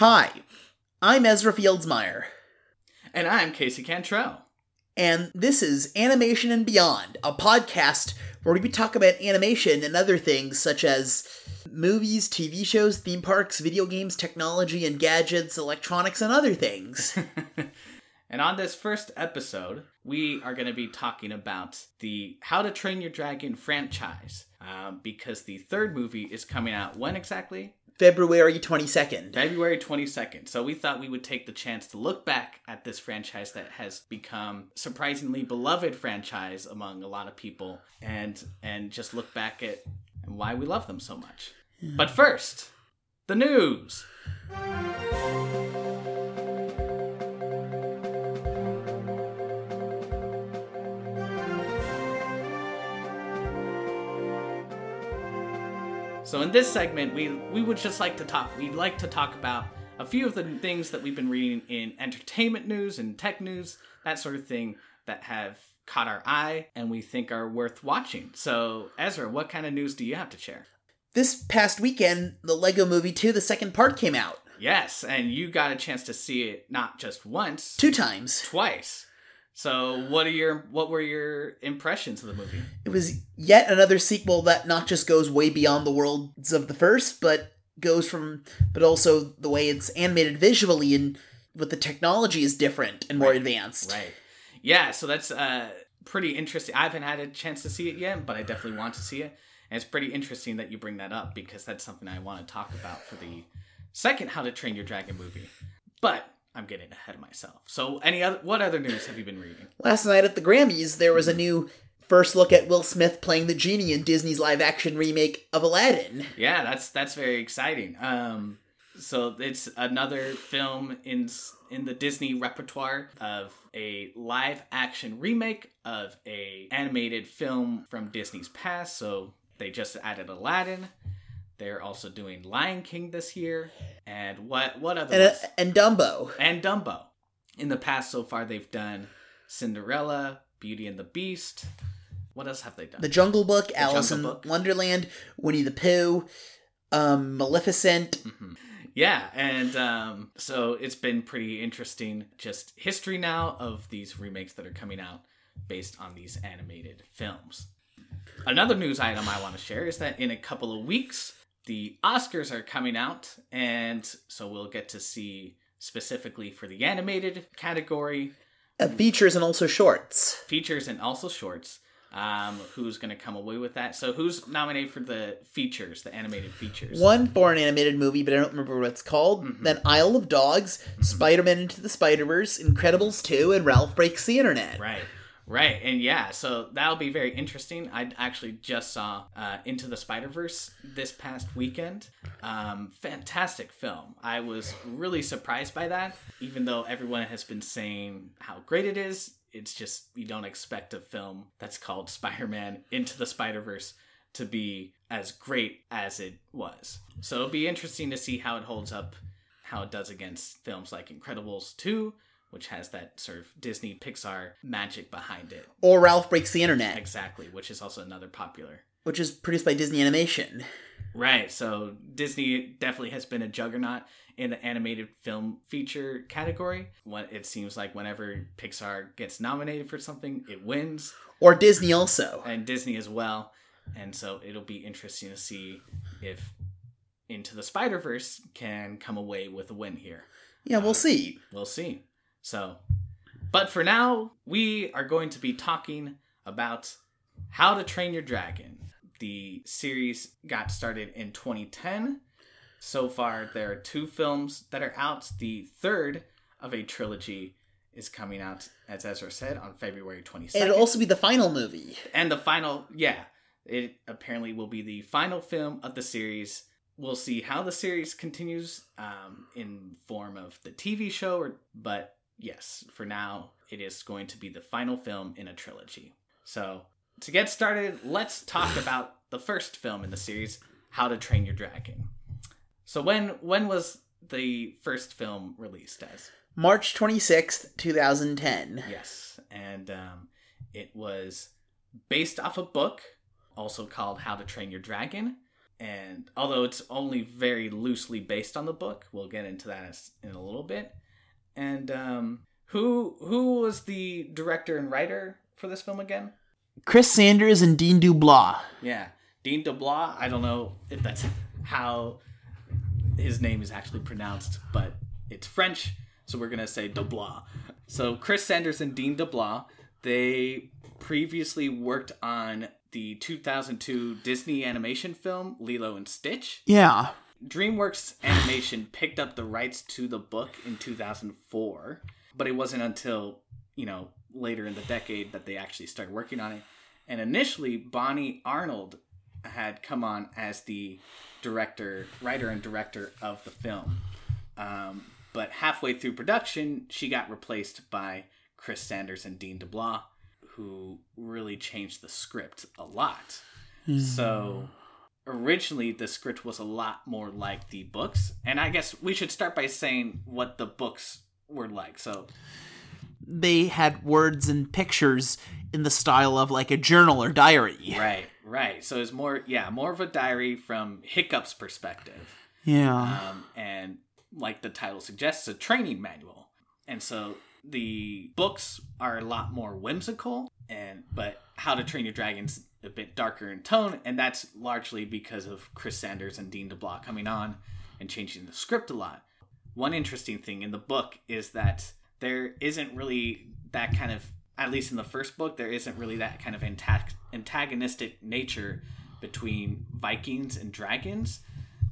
Hi, I'm Ezra Fieldsmeyer, And I'm Casey Cantrell. and this is Animation and Beyond, a podcast where we talk about animation and other things such as movies, TV shows, theme parks, video games, technology and gadgets, electronics, and other things. And on this first episode, we are going to be talking about the How to Train Your Dragon franchise. Um, because the third movie is coming out when exactly? February 22nd. February 22nd. So we thought we would take the chance to look back at this franchise that has become surprisingly beloved franchise among a lot of people and and just look back at and why we love them so much. But first, the news. So in this segment, we we would just like to talk. We'd like to talk about a few of the things that we've been reading in entertainment news and tech news, that sort of thing, that have caught our eye and we think are worth watching. So Ezra, what kind of news do you have to share? This past weekend, the Lego Movie 2, the second part came out. Yes, and you got a chance to see it not just once, Two times. twice. So what are your what were your impressions of the movie? It was yet another sequel that not just goes way beyond the worlds of the first, but goes from, but also the way it's animated visually and what the technology is different and more Right. advanced. Right. Yeah, so that's uh pretty interesting. I haven't had a chance to see it yet, but I definitely want to see it. And it's pretty interesting that you bring that up because that's something I want to talk about for the second How to Train Your Dragon movie. But I'm getting ahead of myself. So any other what other news have you been reading? Last night at the Grammys, there was a new first look at Will Smith playing the genie in Disney's live action remake of Aladdin. Yeah, that's that's very exciting. Um, so it's another film in in the Disney repertoire of a live action remake of a animated film from Disney's past. So they just added Aladdin. They're also doing Lion King this year, and what what other And, uh, and Dumbo. and Dumbo. In the past, so far, they've done Cinderella, Beauty and the Beast. What else have they done? The Jungle Book, Alice in Book. Wonderland, Winnie the Pooh, um, Maleficent. Mhm. Yeah, and um, so it's been pretty interesting. Just history now of these remakes that are coming out based on these animated films. Another news item I want to share is that in a couple of weeks, the Oscars are coming out, and so we'll get to see specifically for the animated category Uh, features and also shorts. features and also shorts. Um, who's going to come away with that? So, who's nominated for the features, the animated features? One for an animated movie, but I don't remember what it's called. Mhm. Then Isle of Dogs, Spider Man Into the Spider Verse, Incredibles 2, and Ralph Breaks the Internet. Right. Right. And yeah, so that'll be very interesting. I actually just saw uh, Into the Spider Verse this past weekend. Um, fantastic film. I was really surprised by that, even though everyone has been saying how great it is. It's just, you don't expect a film that's called Spider Man Into the Spider Verse to be as great as it was. So it'll be interesting to see how it holds up, how it does against films like Incredibles 2 which has that sort of Disney Pixar magic behind it. Or Ralph Breaks the Internet, Exactly, which is also another popular. which is produced by Disney Animation. Right, so Disney definitely has been a juggernaut in the animated film feature category. What it seems like whenever Pixar gets nominated for something, it wins, Or Disney also. and Disney as well. And so it'll be interesting to see if Into the Spider Verse can come away with a win here. Yeah, we'll uh, see. We'll see. So, but for now, we are going to be talking about How to Train Your Dragon. The series got started in 2010. So far, there are two films that are out. The third of a trilogy is coming out, as Ezra said, on February 22nd. It'll also be the final movie. And the final, yeah, it apparently will be the final film of the series. We'll see how the series continues um, in form of the TV show, or, but yes, for now, it is going to be the final film in a trilogy. So, to get started, let's talk about the first film in the series, How to Train Your Dragon. So, when when was the first film released as? March 26th, 2010. Yes, and um, it was based off a book, also called How to Train Your Dragon, and although it's only very loosely based on the book, we'll get into that in a little bit. And um, who who was the director and writer for this film again? Chris Sanders and Dean DeBlois. Yeah, Dean DeBlois. I don't know if that's how his name is actually pronounced, but it's French, so we're gonna say DeBlois. So Chris Sanders and Dean DeBlois, they previously worked on the 2002 Disney animation film Lilo and Stitch. Yeah. DreamWorks Animation picked up the rights to the book in 2004, but it wasn't until, you know, later in the decade that they actually started working on it. And initially, Bonnie Arnold had come on as the director, writer, and director of the film. Um, but halfway through production, she got replaced by Chris Sanders and Dean DeBlois, who really changed the script a lot. Mm. So originally the script was a lot more like the books, and I guess we should start by saying what the books were like. So they had words and pictures in the style of like a journal or diary. Right, right. So it's more, yeah, more of a diary from Hiccup's perspective. Yeah. Um, and like the title suggests, a training manual. And so the books are a lot more whimsical, and but How to Train Your Dragon's a bit darker in tone, and that's largely because of Chris Sanders and Dean DeBlois coming on and changing the script a lot. One interesting thing in the book is that there isn't really that kind of, at least in the first book, there isn't really that kind of antagonistic nature between Vikings and dragons.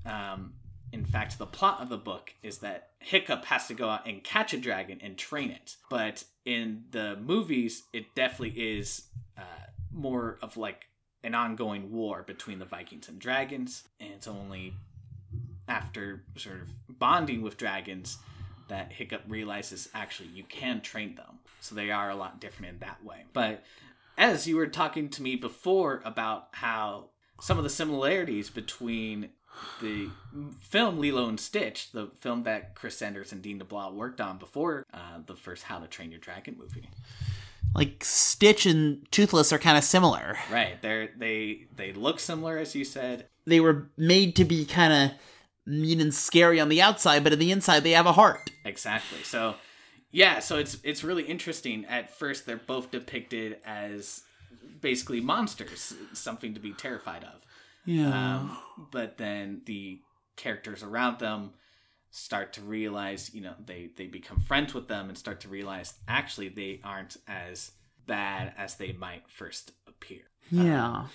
Um, in fact, the plot of the book is that Hiccup has to go out and catch a dragon and train it. But in the movies, it definitely is uh, more of like an ongoing war between the Vikings and dragons. And it's only after sort of bonding with dragons that Hiccup realizes actually you can train them. So they are a lot different in that way. But as you were talking to me before about how some of the similarities between the film Lilo and Stitch, the film that Chris Sanders and Dean DeBlois worked on before uh, the first How to Train Your Dragon movie. Like Stitch and Toothless are kind of similar. Right. They they they look similar as you said. They were made to be kind of mean and scary on the outside, but on the inside they have a heart. Exactly. So yeah, so it's it's really interesting. At first they're both depicted as basically monsters, something to be terrified of. Yeah. Um, but then the characters around them start to realize, you know, they they become friends with them and start to realize actually they aren't as bad as they might first appear. Yeah. Um,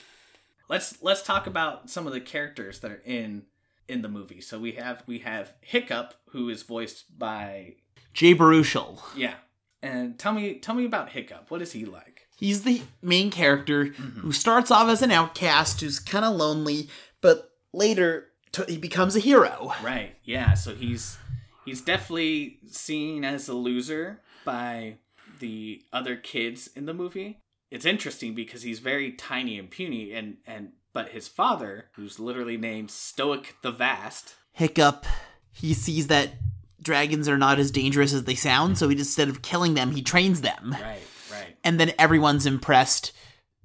let's let's talk about some of the characters that are in in the movie. So we have we have Hiccup, who is voiced by Jay Baruchel. Yeah, and tell me tell me about Hiccup. What is he like? He's the main character mm-hmm. who starts off as an outcast, who's kind of lonely, but later t- he becomes a hero. Right. Yeah. So he's he's definitely seen as a loser by the other kids in the movie. It's interesting because he's very tiny and puny, and and but his father, who's literally named Stoic the Vast, Hiccup, he sees that dragons are not as dangerous as they sound, so he just, instead of killing them, he trains them. Right, right and then everyone's impressed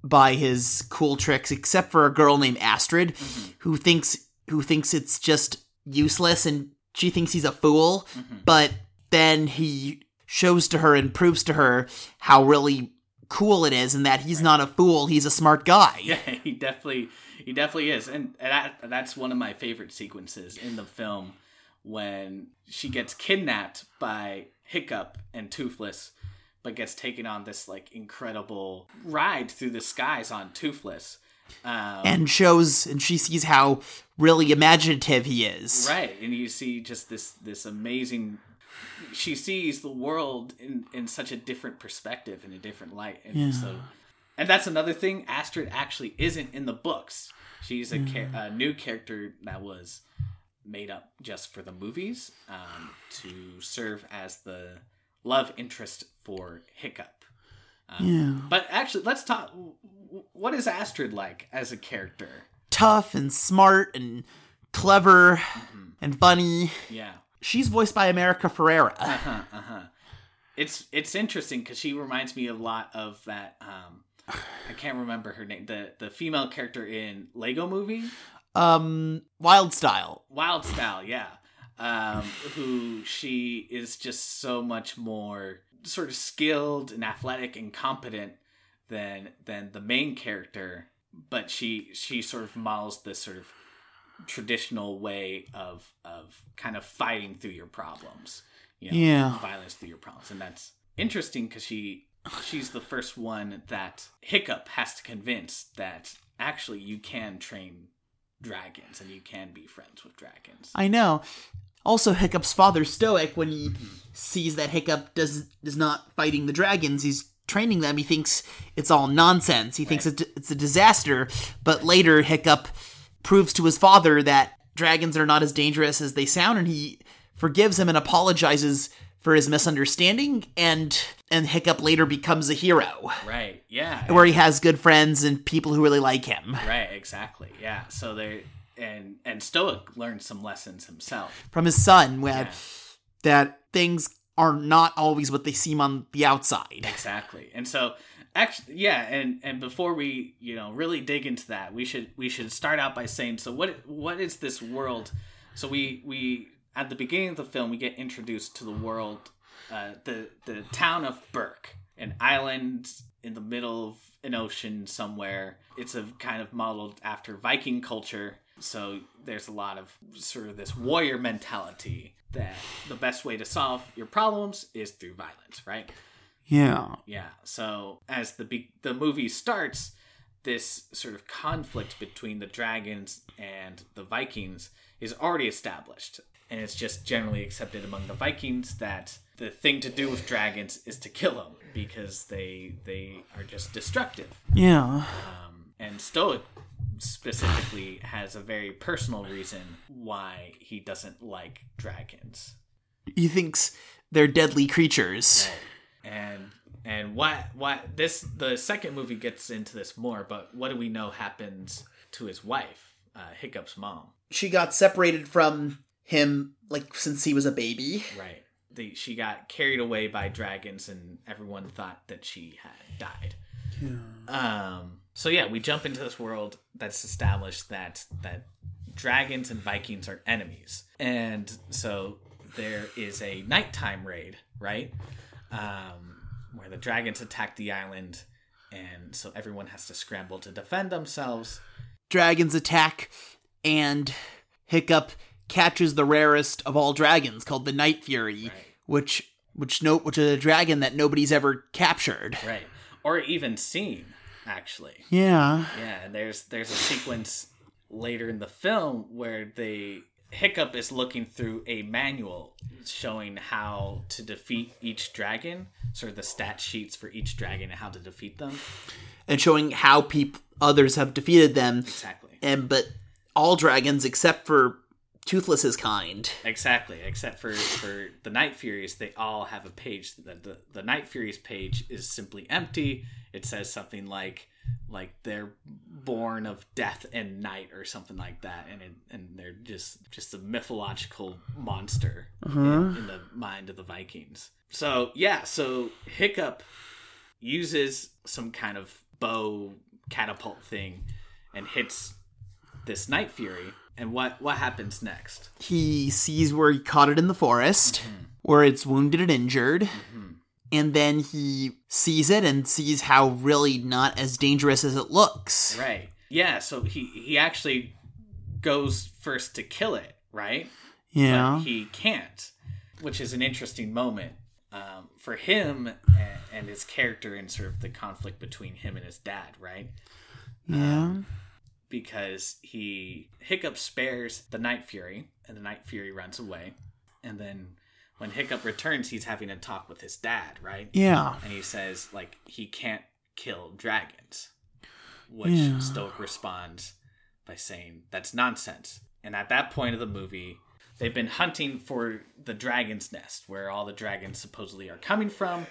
by his cool tricks except for a girl named Astrid mm-hmm. who thinks who thinks it's just useless and she thinks he's a fool mm-hmm. but then he shows to her and proves to her how really cool it is and that he's right. not a fool he's a smart guy yeah he definitely he definitely is and that that's one of my favorite sequences in the film when she gets kidnapped by hiccup and toothless but gets taken on this like incredible ride through the skies on Toothless. Um, and shows and she sees how really imaginative he is. Right, and you see just this this amazing. She sees the world in in such a different perspective, in a different light, and yeah. so. And that's another thing. Astrid actually isn't in the books. She's a, yeah. a new character that was made up just for the movies um, to serve as the love interest for Hiccup. Um, yeah. But actually, let's talk. What is Astrid like as a character? Tough and smart and clever mm-hmm. and funny. Yeah. She's voiced by America Ferrera. Uh huh. Uh huh. It's it's interesting because she reminds me a lot of that. Um, I can't remember her name. The the female character in Lego Movie. Um, Wyldstyle. Wild Style, yeah. Um, who she is just so much more sort of skilled and athletic and competent than than the main character, but she she sort of models this sort of traditional way of of kind of fighting through your problems. You know, Yeah. violence through your problems, and that's interesting because she she's the first one that Hiccup has to convince that actually you can train dragons and you can be friends with dragons. I know. Also, Hiccup's father, Stoic, when he sees that Hiccup does is not fighting the dragons, he's training them. He thinks it's all nonsense. He thinks it, it's a disaster. But later, Hiccup proves to his father that dragons are not as dangerous as they sound, and he forgives him and apologizes for his misunderstanding. And and Hiccup later becomes a hero, Right. Yeah. where he has good friends and people who really like him. Right. Exactly. Yeah. So they and and Stoic learned some lessons himself. from his son where Yeah. that things are not always what they seem on the outside. Exactly. And so actually yeah, and and before we, you know, really dig into that, we should we should start out by saying so what what is this world? So we we at the beginning of the film we get introduced to the world uh the the town of Berk, an island in the middle of an ocean somewhere. It's a kind of modeled after Viking culture. So there's a lot of sort of this warrior mentality that the best way to solve your problems is through violence, right? Yeah. Yeah. So as the be- the movie starts, this sort of conflict between the dragons and the Vikings is already established, and it's just generally accepted among the Vikings that the thing to do with dragons is to kill them because they they are just destructive. Yeah. Um, and Stoic specifically has a very personal reason why he doesn't like dragons. He thinks they're deadly creatures. and and what what this the second movie gets into this more but what do we know happens to his wife uh, hiccup's mom She got separated from him like since he was a baby. right she got carried away by dragons and everyone thought that she had died um so yeah we jump into this world that's established that that dragons and vikings are enemies. And so there is a nighttime raid right? Um where the dragons attack the island and so everyone has to scramble to defend themselves. Dragons attack and Hiccup catches the rarest of all dragons called the Night Fury, which which no which is a dragon that nobody's ever captured. right or even seen actually Yeah. Yeah, and there's there's a sequence later in the film where the Hiccup is looking through a manual showing how to defeat each dragon, sort of the stat sheets for each dragon and how to defeat them. And showing how peop- others have defeated them. Exactly. And but all dragons except for Toothless's kind. Exactly. Except for for the Night Furies, they all have a page. The, the the Night Furies page is simply empty. It says something like like they're born of death and night or something like that, and it, and they're just just a mythological monster in, uh-huh. in the mind of the Vikings. So yeah, so Hiccup uses some kind of bow catapult thing and hits this Night Fury. And what what happens next? He sees where he caught it in the forest, Mm-hmm. where it's wounded and injured. And then he sees it and sees how really not as dangerous as it looks. Right. Yeah, so he he actually goes first to kill it, right? Yeah. But he can't, which is an interesting moment um, for him and, and his character and sort of the conflict between him and his dad, right? yeah. Because he Hiccup spares the Night Fury, and the Night Fury runs away, and then when Hiccup returns, he's having a talk with his dad, right? Yeah. and he says like he can't kill dragons which Yeah. stoic responds by saying that's nonsense and at that point of the movie they've been hunting for the dragon's nest where all the dragons supposedly are coming from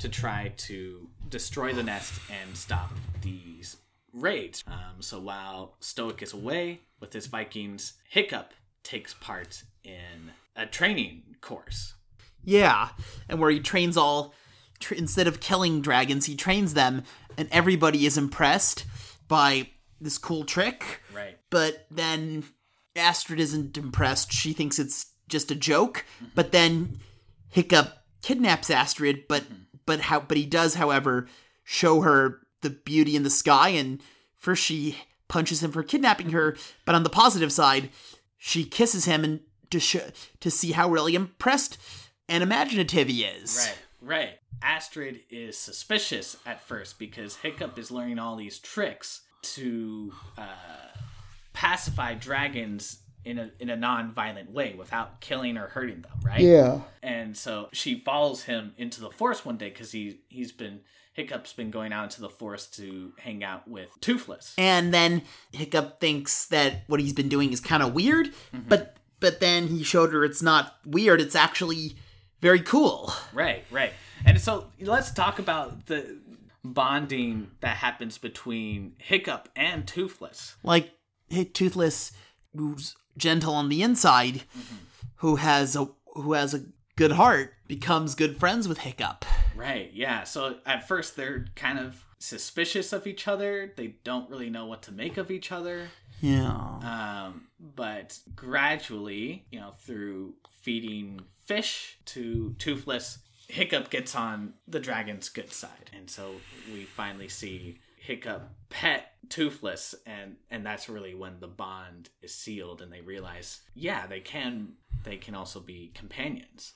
to try to destroy the nest and stop these raids um, so while stoic is away with his vikings hiccup takes part in a training course Yeah. And where he trains all, tr- instead of killing dragons, he trains them, and everybody is impressed by this cool trick. right but then Astrid isn't impressed. She thinks it's just a joke. But then Hiccup kidnaps Astrid, but but how but he does, however, show her the beauty in the sky and first she punches him for kidnapping her, but on the positive side, she kisses him and to sh- to see how really impressed and imaginative he is. Right, right. Astrid is suspicious at first because Hiccup is learning all these tricks to uh, pacify dragons in a in a non-violent way without killing or hurting them, right? Yeah. And so she follows him into the forest one day because he he's been Hiccup's been going out into the forest to hang out with Toothless. And then Hiccup thinks that what he's been doing is kind of weird, mm-hmm. but but then he showed her it's not weird, it's actually very cool. Right, right. And so let's talk about the bonding that happens between Hiccup and Toothless. Like Toothless who's gentle on the inside, mm-hmm. who has a who has a good heart, becomes good friends with Hiccup. Right, yeah. So at first they're kind of suspicious of each other. They don't really know what to make of each other. Yeah. Um, but gradually, you know, through feeding fish to Toothless, Hiccup gets on the dragon's good side. And so we finally see Hiccup pet Toothless and and that's really when the bond is sealed and they realize, yeah, they can they can also be companions.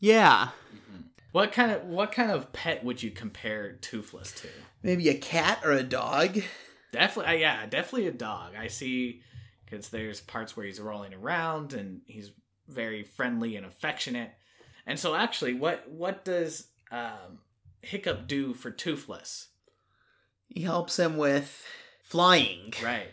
Yeah. What kind of what kind of pet would you compare Toothless to? Maybe a cat or a dog. Definitely, uh, yeah, definitely a dog. I see because there's parts where he's rolling around and he's very friendly and affectionate. And so, actually, what what does um, Hiccup do for Toothless? He helps him with flying. Right.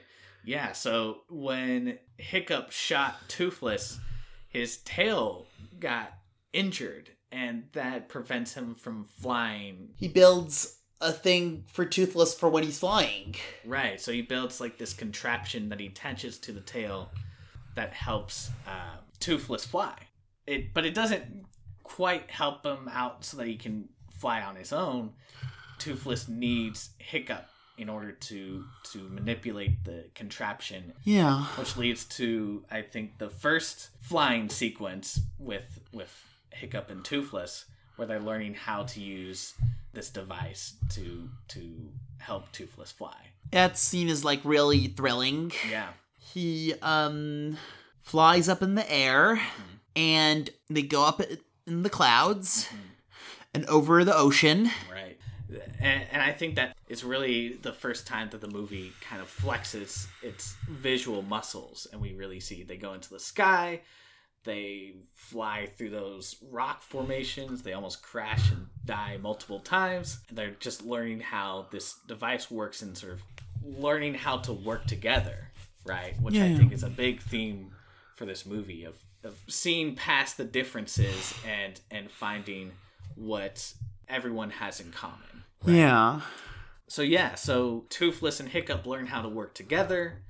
Yeah. So when Hiccup shot Toothless, his tail got injured, and that prevents him from flying He builds a thing for Toothless for when he's flying. Right. So he builds like this contraption that he attaches to the tail that helps uh, Toothless fly. It, but it doesn't quite help him out so that he can fly on his own. Toothless needs Hiccup in order to to manipulate the contraption, Yeah. which leads to I think the first flying sequence with with Hiccup and Toothless, where they're learning how to use this device to to help Toothless fly. That scene is like really thrilling. Yeah. He um flies up in the air Mm-hmm. and they go up in the clouds and over the ocean. Right. And, and I think that it's really the first time that the movie kind of flexes its visual muscles, and we really see they go into the sky, they fly through those rock formations, they almost crash and die multiple times. And they're just learning how this device works and sort of learning how to work together, right? Which I Yeah. think is a big theme for this movie of, of seeing past the differences and and finding what everyone has in common. Yeah. So yeah, so Toothless and Hiccup learn how to work together.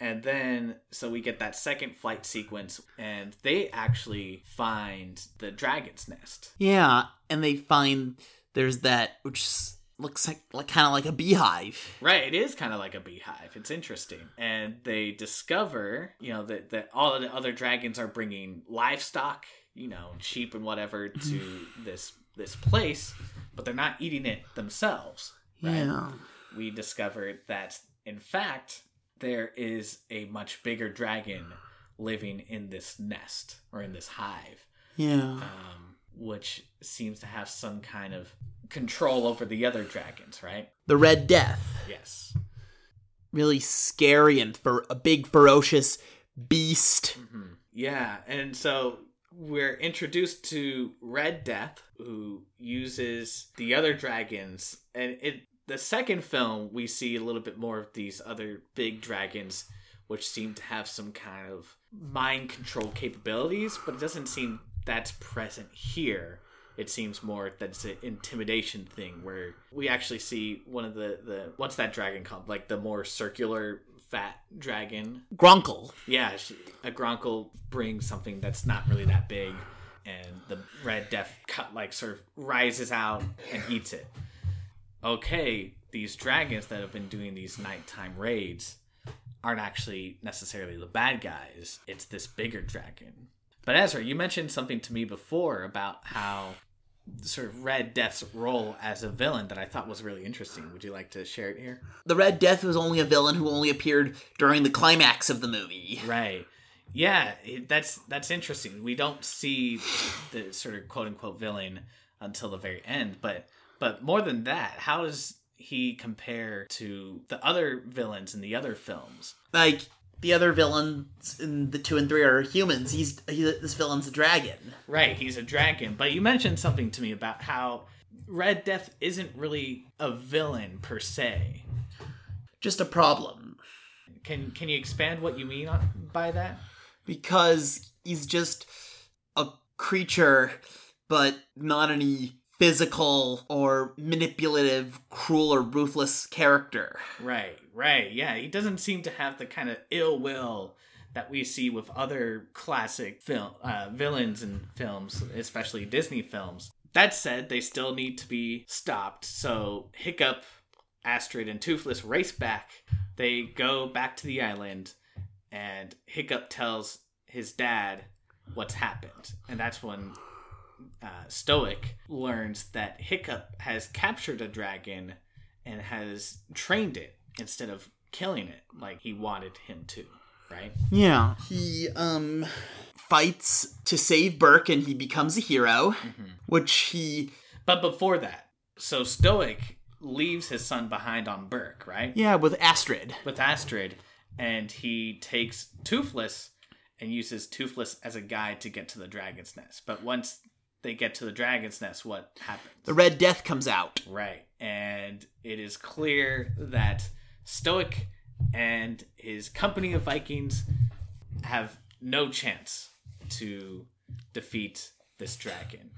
And then so we get that second flight sequence and they actually find the dragon's nest. Yeah, and they find there's that which looks like, like kind of like a beehive. Right, it is kind of like a beehive. It's interesting. And they discover, you know, that, that all of the other dragons are bringing livestock, you know, sheep and whatever to this this place, but they're not eating it themselves. Right? Yeah. we discovered that in fact there is a much bigger dragon living in this nest or in this hive Yeah. um, which seems to have some kind of control over the other dragons right The Red Death. yes Really scary and for a big ferocious beast. Mhm. yeah and so we're introduced to red death who uses the other dragons and it the second film we see a little bit more of these other big dragons which seem to have some kind of mind control capabilities but it doesn't seem that's present here it seems more that it's an intimidation thing where we actually see one of the the what's that dragon called like the more circular fat dragon Gronkle. yeah, a Gronkle brings something that's not really that big, and the Red Death cut like sort of rises out and eats it. Okay, these dragons that have been doing these nighttime raids, aren't actually necessarily the bad guys. It's this bigger dragon. But Ezra, you mentioned something to me before about how sort of Red Death's role as a villain that I thought was really interesting. Would you like to share it here? The Red Death was only a villain who only appeared during the climax of the movie. Right. Yeah, that's that's interesting. We don't see the sort of quote unquote villain until the very end, but but more than that, how does he compare to the other villains in the other films? Like the other villains in the two and three are humans. He's he, this villain's a dragon. Right, he's a dragon. But you mentioned something to me about how Red Death isn't really a villain per se. Just a problem Can can you expand what you mean on, by that? because he's just a creature, but not any physical or manipulative, cruel or ruthless character. Right, right. Yeah, he doesn't seem to have the kind of ill will that we see with other classic film uh, villains in films, especially Disney films. That said, they still need to be stopped. So Hiccup, Astrid, and Toothless race back. They go back to the island, and Hiccup tells his dad what's happened, and that's when uh, Stoic learns that Hiccup has captured a dragon and has trained it instead of killing it like he wanted him to, right? Yeah. He um fights to save Berk and he becomes a hero, which he But before that, so Stoic leaves his son behind on Berk, right? yeah, with Astrid. With Astrid, and he takes Toothless and uses Toothless as a guide to get to the dragon's nest. But once they get to the dragon's nest, what happens? The Red Death comes out. Right. And it is clear that Stoic and his company of Vikings have no chance to defeat this dragon.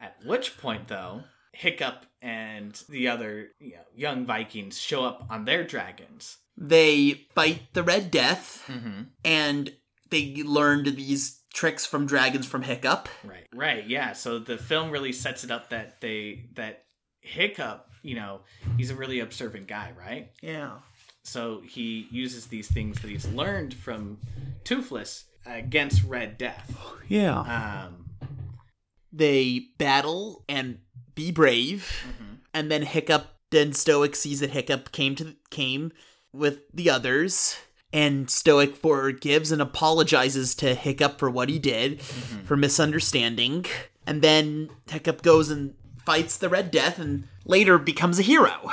At which point, though, Hiccup and the other you know, young Vikings show up on their dragons. They fight the Red Death Mm-hmm. and they learned these tricks from dragons from Hiccup. Right. Right. Yeah. So the film really sets it up that they that Hiccup, you know, he's a really observant guy, right? Yeah. So he uses these things that he's learned from Toothless against Red Death. Yeah. Um, They battle and be brave, and then Hiccup then Stoic sees that Hiccup came to came with the others. And Stoic forgives and apologizes to Hiccup for what he did, mm-hmm. for misunderstanding. And then Hiccup goes and fights the Red Death and later becomes a hero.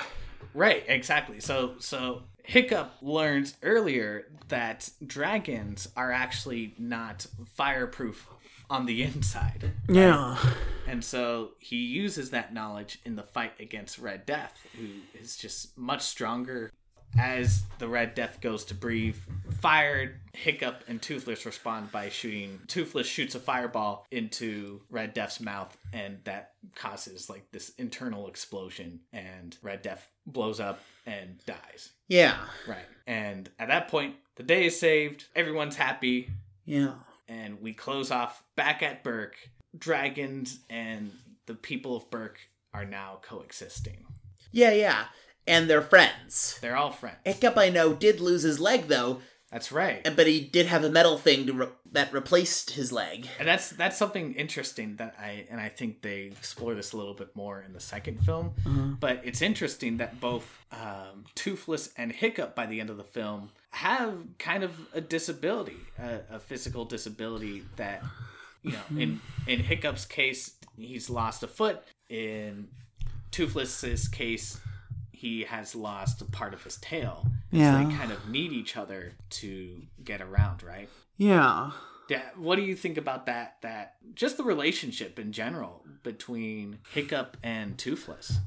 right, exactly. So so Hiccup learns earlier that dragons are actually not fireproof on the inside. Yeah. And so he uses that knowledge in the fight against Red Death, who is just much stronger. As the Red Death goes to breathe, fired, Hiccup and Toothless respond by shooting. Toothless shoots a fireball into Red Death's mouth, and that causes like this internal explosion, and Red Death blows up and dies. Yeah. Right. And at that point, the day is saved, everyone's happy, Yeah. and we close off back at Berk. Dragons and the people of Berk are now coexisting. Yeah, yeah. And they're friends. They're all friends. Hiccup, I know, did lose his leg though, That's right. and- but he did have a metal thing to re- that replaced his leg. And that's that's something interesting that I and I think they explore this a little bit more in the second film. But it's interesting that both um, Toothless and Hiccup by the end of the film have kind of a disability, a, a physical disability that you know in in Hiccup's case he's lost a foot. In Toothless's case, he has lost a part of his tail. So Yeah. they kind of need each other to get around, right? Yeah. Yeah, what do you think about that? That just the relationship in general between Hiccup and Toothless,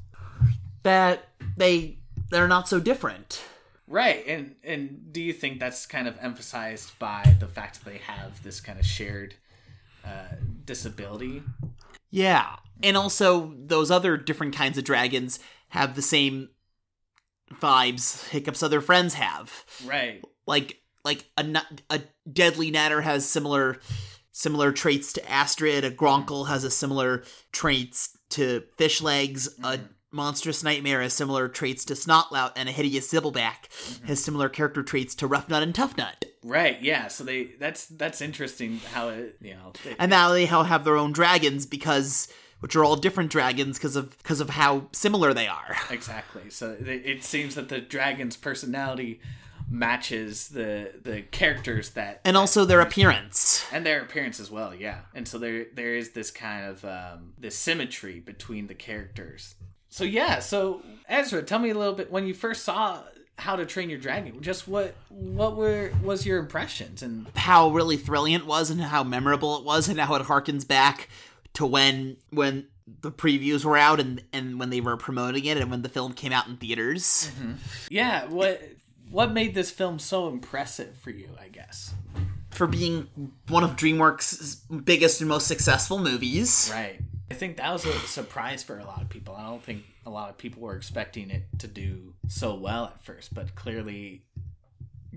That they they're not so different. right? And and do you think that's kind of emphasized by the fact that they have this kind of shared uh, disability? Yeah. And also those other different kinds of dragons have the same vibes Hiccup's other friends have. Right. Like like a a Deadly Nadder has similar similar traits to Astrid, a Gronkle has a similar traits to Fishlegs, a mm-hmm. Monstrous Nightmare has similar traits to Snotlout, and a Hideous Zippleback mm-hmm. has similar character traits to Ruffnut and Tuffnut. Right. Yeah. So they that's that's interesting how it you know they, And now they ha- have their own dragons because, which are all different dragons because of because of how similar they are. exactly. So it, seems that the dragon's personality matches the the characters that And also their appearance. and their appearance as well yeah and so there there is this kind of um this symmetry between the characters so yeah so ezra tell me a little bit when you first saw how to train your dragon just what what were was your impressions and how really thrilling it was and how memorable it was and how it harkens back to when when the previews were out and and when they were promoting it and when the film came out in theaters. Mm-hmm. yeah what what made this film so impressive for you i guess For being one of DreamWorks' biggest and most successful movies. right i think that was a surprise for a lot of people i don't think a lot of people were expecting it to do so well at first but clearly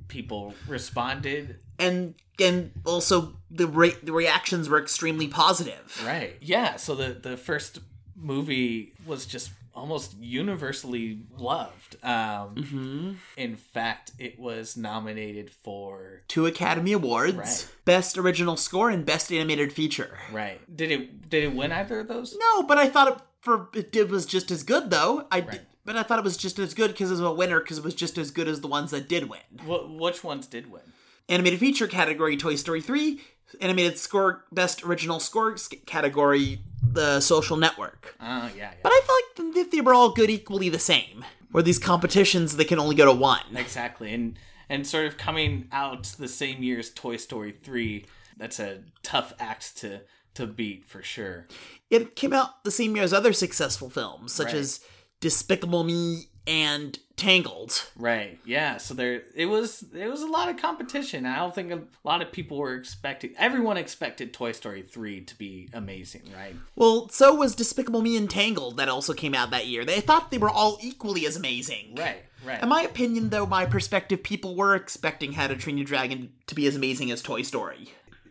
people responded And and also the re- the reactions were extremely positive. Right. Yeah. So the the first movie was just almost universally loved. Um, Mm-hmm. In fact, it was nominated for. Two Academy Awards, Right. Best Original Score and Best Animated Feature. Right. Did it did it win either of those? No, but I thought it for it did was just as good though. I Right. But I thought it was just as good because it was a winner because it was just as good as the ones that did win. Wh- which ones did win? Animated feature category Toy Story 3, animated score best original score category The Social Network. Oh yeah, yeah. But I feel like they- they were all good equally the same. Where these competitions they can only go to one. Exactly. And and sort of coming out the same year as Toy Story three. That's a tough act to to beat for sure. It came out the same year as other successful films such Right. as Despicable Me and Tangled. Right. Yeah. So there, it was. It was a lot of competition. I don't think a lot of people were expecting. Everyone expected Toy Story three to be amazing, right? Well, so was Despicable Me and Tangled that also came out that year. They thought they were all equally as amazing. Right. Right. In my opinion, though, my perspective, people were expecting How to Train Your Dragon to be as amazing as Toy Story.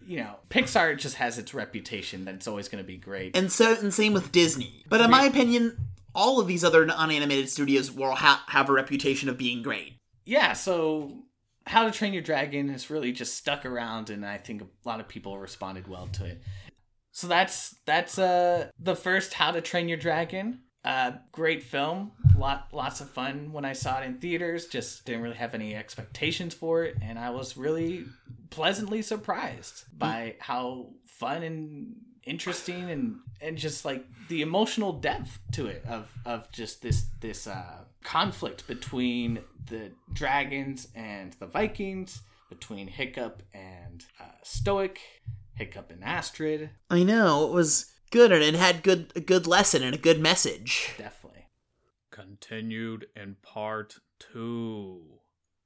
you know, Pixar just has its reputation that it's always going to be great. And so, and same with Disney. But in my opinion, all of these other non-animated studios will ha- have a reputation of being great. yeah. So, How to Train Your Dragon has really just stuck around, and I think a lot of people responded well to it. So that's that's uh the first How to Train Your Dragon. Uh, great film. Lot lots of fun when I saw it in theaters. Just didn't really have any expectations for it, and I was really pleasantly surprised by how fun and interesting and and just like the emotional depth to it of of just this this uh conflict between the dragons and the vikings between hiccup and uh, stoic hiccup and astrid I know it was good and it had good a good lesson and a good message. definitely Continued in part two.